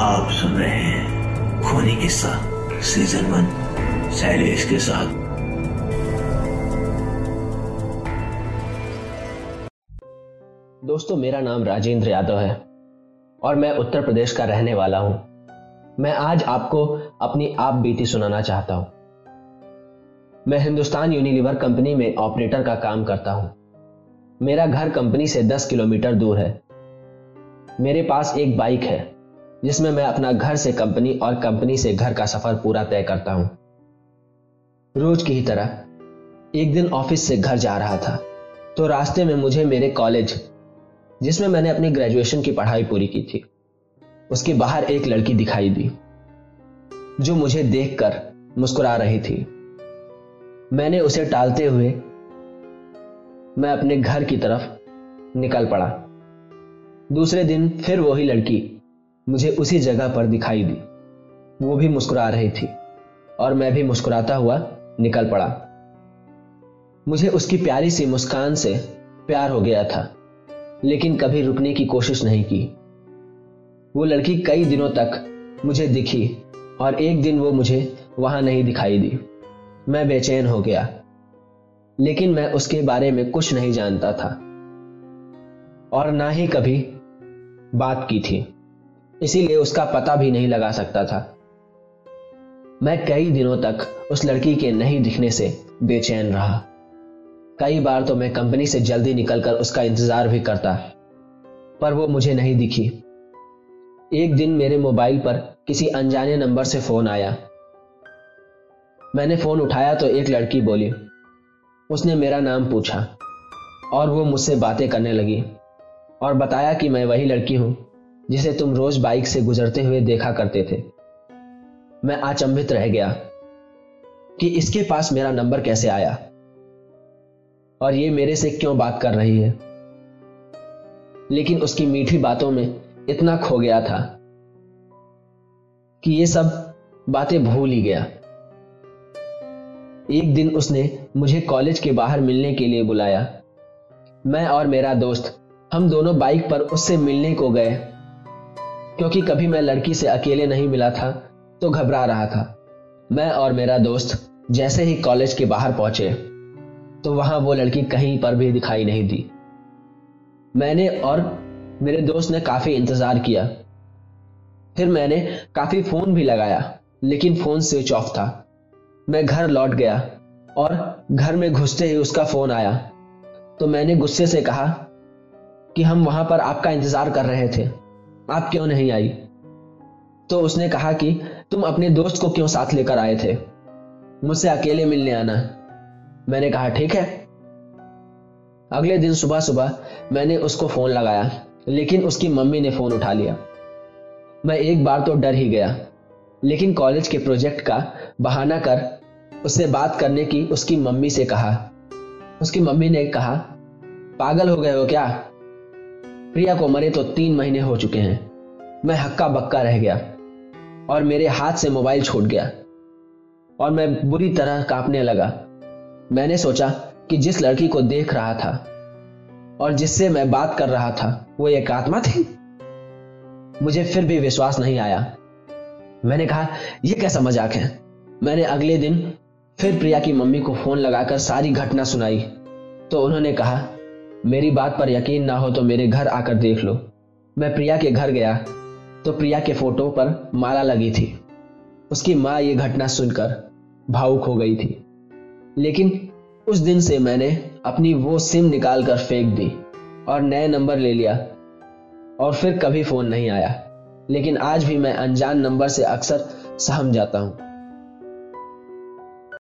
आप सुन रहे हैं खूनी किस्सा सीज़न वन शैलेश के साथ। दोस्तों, मेरा नाम राजेंद्र यादव है और मैं उत्तर प्रदेश का रहने वाला हूँ। मैं आज आपको अपनी आप बीती सुनाना चाहता हूँ। मैं हिंदुस्तान यूनिलीवर कंपनी में ऑपरेटर का काम करता हूँ। मेरा घर कंपनी से 10 किलोमीटर दूर है। मेरे पास एक बाइक है। जिसमें मैं अपना घर से कंपनी और कंपनी से घर का सफ़र पूरा तय करता हूँ। रोज की ही तरह, एक दिन ऑफ़िस से घर जा रहा था तो रास्ते में मुझे मेरे कॉलेज, जिसमें मैंने अपनी ग्रेजुएशन की पढ़ाई पूरी की थी, उसके बाहर एक लड़की दिखाई दी, जो मुझे देखकर मुस्कुरा रही थी। मैंने उसे टालते हुए मैं अपने घर की तरफ़ निकल पड़ा। दूसरे दिन फिर वही लड़की मुझे उसी जगह पर दिखाई दी। वो भी मुस्कुरा रही थी और मैं भी मुस्कुराता हुआ निकल पड़ा। मुझे उसकी प्यारी सी मुस्कान से प्यार हो गया था, लेकिन कभी रुकने की कोशिश नहीं की। वो लड़की कई दिनों तक मुझे दिखी और एक दिन वो मुझे वहाँ नहीं दिखाई दी। मैं बेचैन हो गया, लेकिन मैं उसके बारे में कुछ नहीं जानता था और ना ही कभी बात की थी। इसीलिए उसका पता भी नहीं लगा सकता था। मैं कई दिनों तक उस लड़की के नहीं दिखने से बेचैन रहा। कई बार तो मैं कंपनी से जल्दी निकलकर उसका इंतज़ार भी करता, पर वो मुझे नहीं दिखी। एक दिन मेरे मोबाइल पर किसी अनजाने नंबर से फ़ोन आया। मैंने फ़ोन उठाया तो एक लड़की बोली, उसने मेरा नाम पूछा और वो मुझसे बातें करने लगी और बताया कि मैं वही लड़की हूँ। जिसे तुम रोज बाइक से गुजरते हुए देखा करते थे। मैं अचंभित रह गया कि इसके पास मेरा नंबर कैसे आया? और ये मेरे से क्यों बात कर रही है? लेकिन उसकी मीठी बातों में इतना खो गया था कि ये सब बातें भूल ही गया। एक दिन उसने मुझे कॉलेज के बाहर मिलने के लिए बुलाया। मैं और मेरा दोस्त, हम दोनों बाइक पर उससे मिलने को गए। क्योंकि कभी मैं लड़की से अकेले नहीं मिला था तो घबरा रहा था। मैं और मेरा दोस्त जैसे ही कॉलेज के बाहर पहुँचे तो वहाँ वो लड़की कहीं पर भी दिखाई नहीं दी। मैंने और मेरे दोस्त ने काफ़ी इंतज़ार किया। फिर मैंने काफ़ी फ़ोन भी लगाया, लेकिन फ़ोन स्विच ऑफ़ था। मैं घर लौट गया और घर में घुसते ही उसका फ़ोन आया। तो मैंने गुस्से से कहा कि हम वहाँ पर आपका इंतज़ार कर रहे थे। आप क्यों नहीं आई? तो उसने कहा कि तुम अपने दोस्त को क्यों साथ लेकर आए थे? मुझसे अकेले मिलने आना। मैंने कहा, ठीक है। अगले दिन सुबह सुबह मैंने उसको फ़ोन लगाया, लेकिन उसकी मम्मी ने फ़ोन उठा लिया। मैं एक बार तो डर ही गया, लेकिन कॉलेज के प्रोजेक्ट का बहाना कर उससे बात करने की उसकी मम्मी से कहा। उसकी मम्मी ने कहा, पागल हो गए हो क्या? प्रिया को मरे तो तीन महीने हो चुके हैं। मैं हक्का बक्का रह गया और मेरे हाथ से मोबाइल छूट गया और मैं बुरी तरह कांपने लगा। मैंने सोचा कि जिस लड़की को देख रहा था और जिससे मैं बात कर रहा था, वो एक आत्मा थी। मुझे फिर भी विश्वास नहीं आया। मैंने कहा यह कैसा मज़ाक है? मैंने अगले दिन फिर प्रिया की मम्मी को फ़ोन लगाकर सारी घटना सुनाई। तो उन्होंने कहा मेरी बात पर यकीन ना हो तो मेरे घर आकर देख लो। मैं प्रिया के घर गया तो प्रिया के फ़ोटो पर माला लगी थी। उसकी माँ ये घटना सुनकर भावुक हो गई थी। लेकिन उस दिन से मैंने अपनी वो सिम निकाल कर फेंक दी और नए नंबर ले लिया और फिर कभी फ़ोन नहीं आया। लेकिन आज भी मैं अनजान नंबर से अक्सर सहम जाता हूँ।